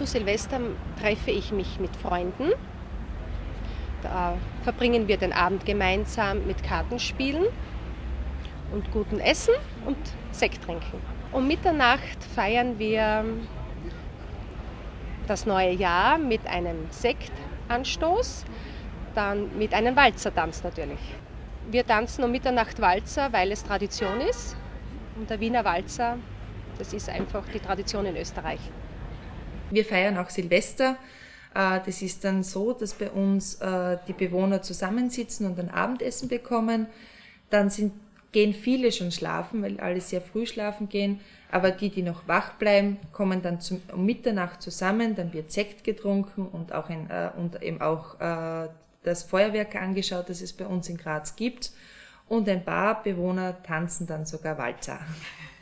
Zu Silvester treffe ich mich mit Freunden. Da verbringen wir den Abend gemeinsam mit Kartenspielen und gutem Essen und Sekt trinken. Um Mitternacht feiern wir das neue Jahr mit einem Sektanstoß, dann mit einem Walzertanz natürlich. Wir tanzen um Mitternacht Walzer, weil es Tradition ist. Und der Wiener Walzer, das ist einfach die Tradition in Österreich. Wir feiern auch Silvester. Äh, das ist dann so, dass bei uns äh, die Bewohner zusammensitzen und ein Abendessen bekommen. Dann sind, gehen viele schon schlafen, weil alle sehr früh schlafen gehen. Aber die, die noch wach bleiben, kommen dann zum, um Mitternacht zusammen. Dann wird Sekt getrunken und auch ein, äh, und eben auch das Feuerwerk angeschaut, das es bei uns in Graz gibt. Und ein paar Bewohner tanzen dann sogar Walzer.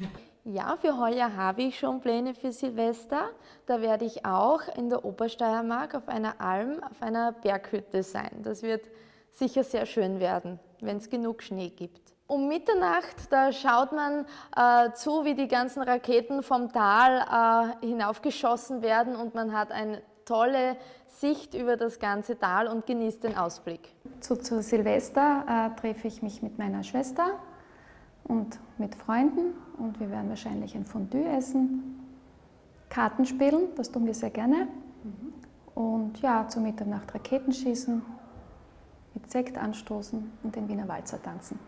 Ja, für heuer habe ich schon Pläne für Silvester. Da werde ich auch in der Obersteiermark auf einer Alm, auf einer Berghütte sein. Das wird sicher sehr schön werden, wenn es genug Schnee gibt. Um Mitternacht, da schaut man äh, zu, wie die ganzen Raketen vom Tal äh, hinaufgeschossen werden und man hat eine tolle Sicht über das ganze Tal und genießt den Ausblick. Zu, zu Silvester äh, treffe ich mich mit meiner Schwester und mit Freunden und wir werden wahrscheinlich ein Fondue essen, Karten spielen, das tun wir sehr gerne mhm. und ja, zur Mitternacht Raketen schießen, mit Sekt anstoßen und den Wiener Walzer tanzen.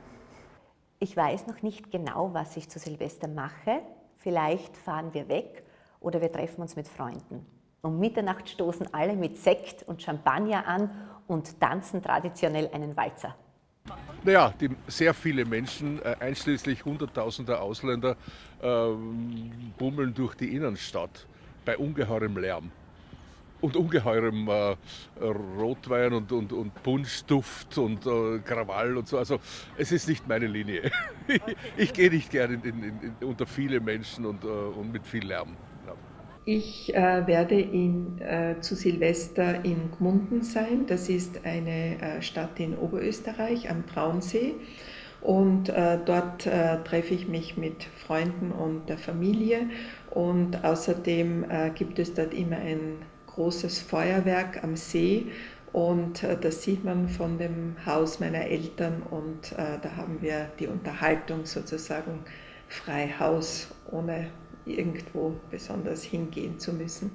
Ich weiß noch nicht genau, was ich zu Silvester mache. Vielleicht fahren wir weg oder wir treffen uns mit Freunden. Um Mitternacht stoßen alle mit Sekt und Champagner an und tanzen traditionell einen Walzer. Naja, die, sehr viele Menschen, äh, einschließlich Hunderttausender Ausländer, äh, bummeln durch die Innenstadt bei ungeheurem Lärm und ungeheurem äh, Rotwein und, und, und Punschduft und äh, Krawall und so. Also es ist nicht meine Linie. ich, ich gehe nicht gerne in, in, in, unter viele Menschen und, äh, und mit viel Lärm. Ich äh, werde in, äh, zu Silvester in Gmunden sein. Das ist eine äh, Stadt in Oberösterreich am Traunsee. Und äh, dort äh, treffe ich mich mit Freunden und der Familie. Und außerdem äh, gibt es dort immer ein großes Feuerwerk am See. Und das sieht man von dem Haus meiner Eltern. Und da haben wir die Unterhaltung sozusagen frei Haus ohne irgendwo besonders hingehen zu müssen.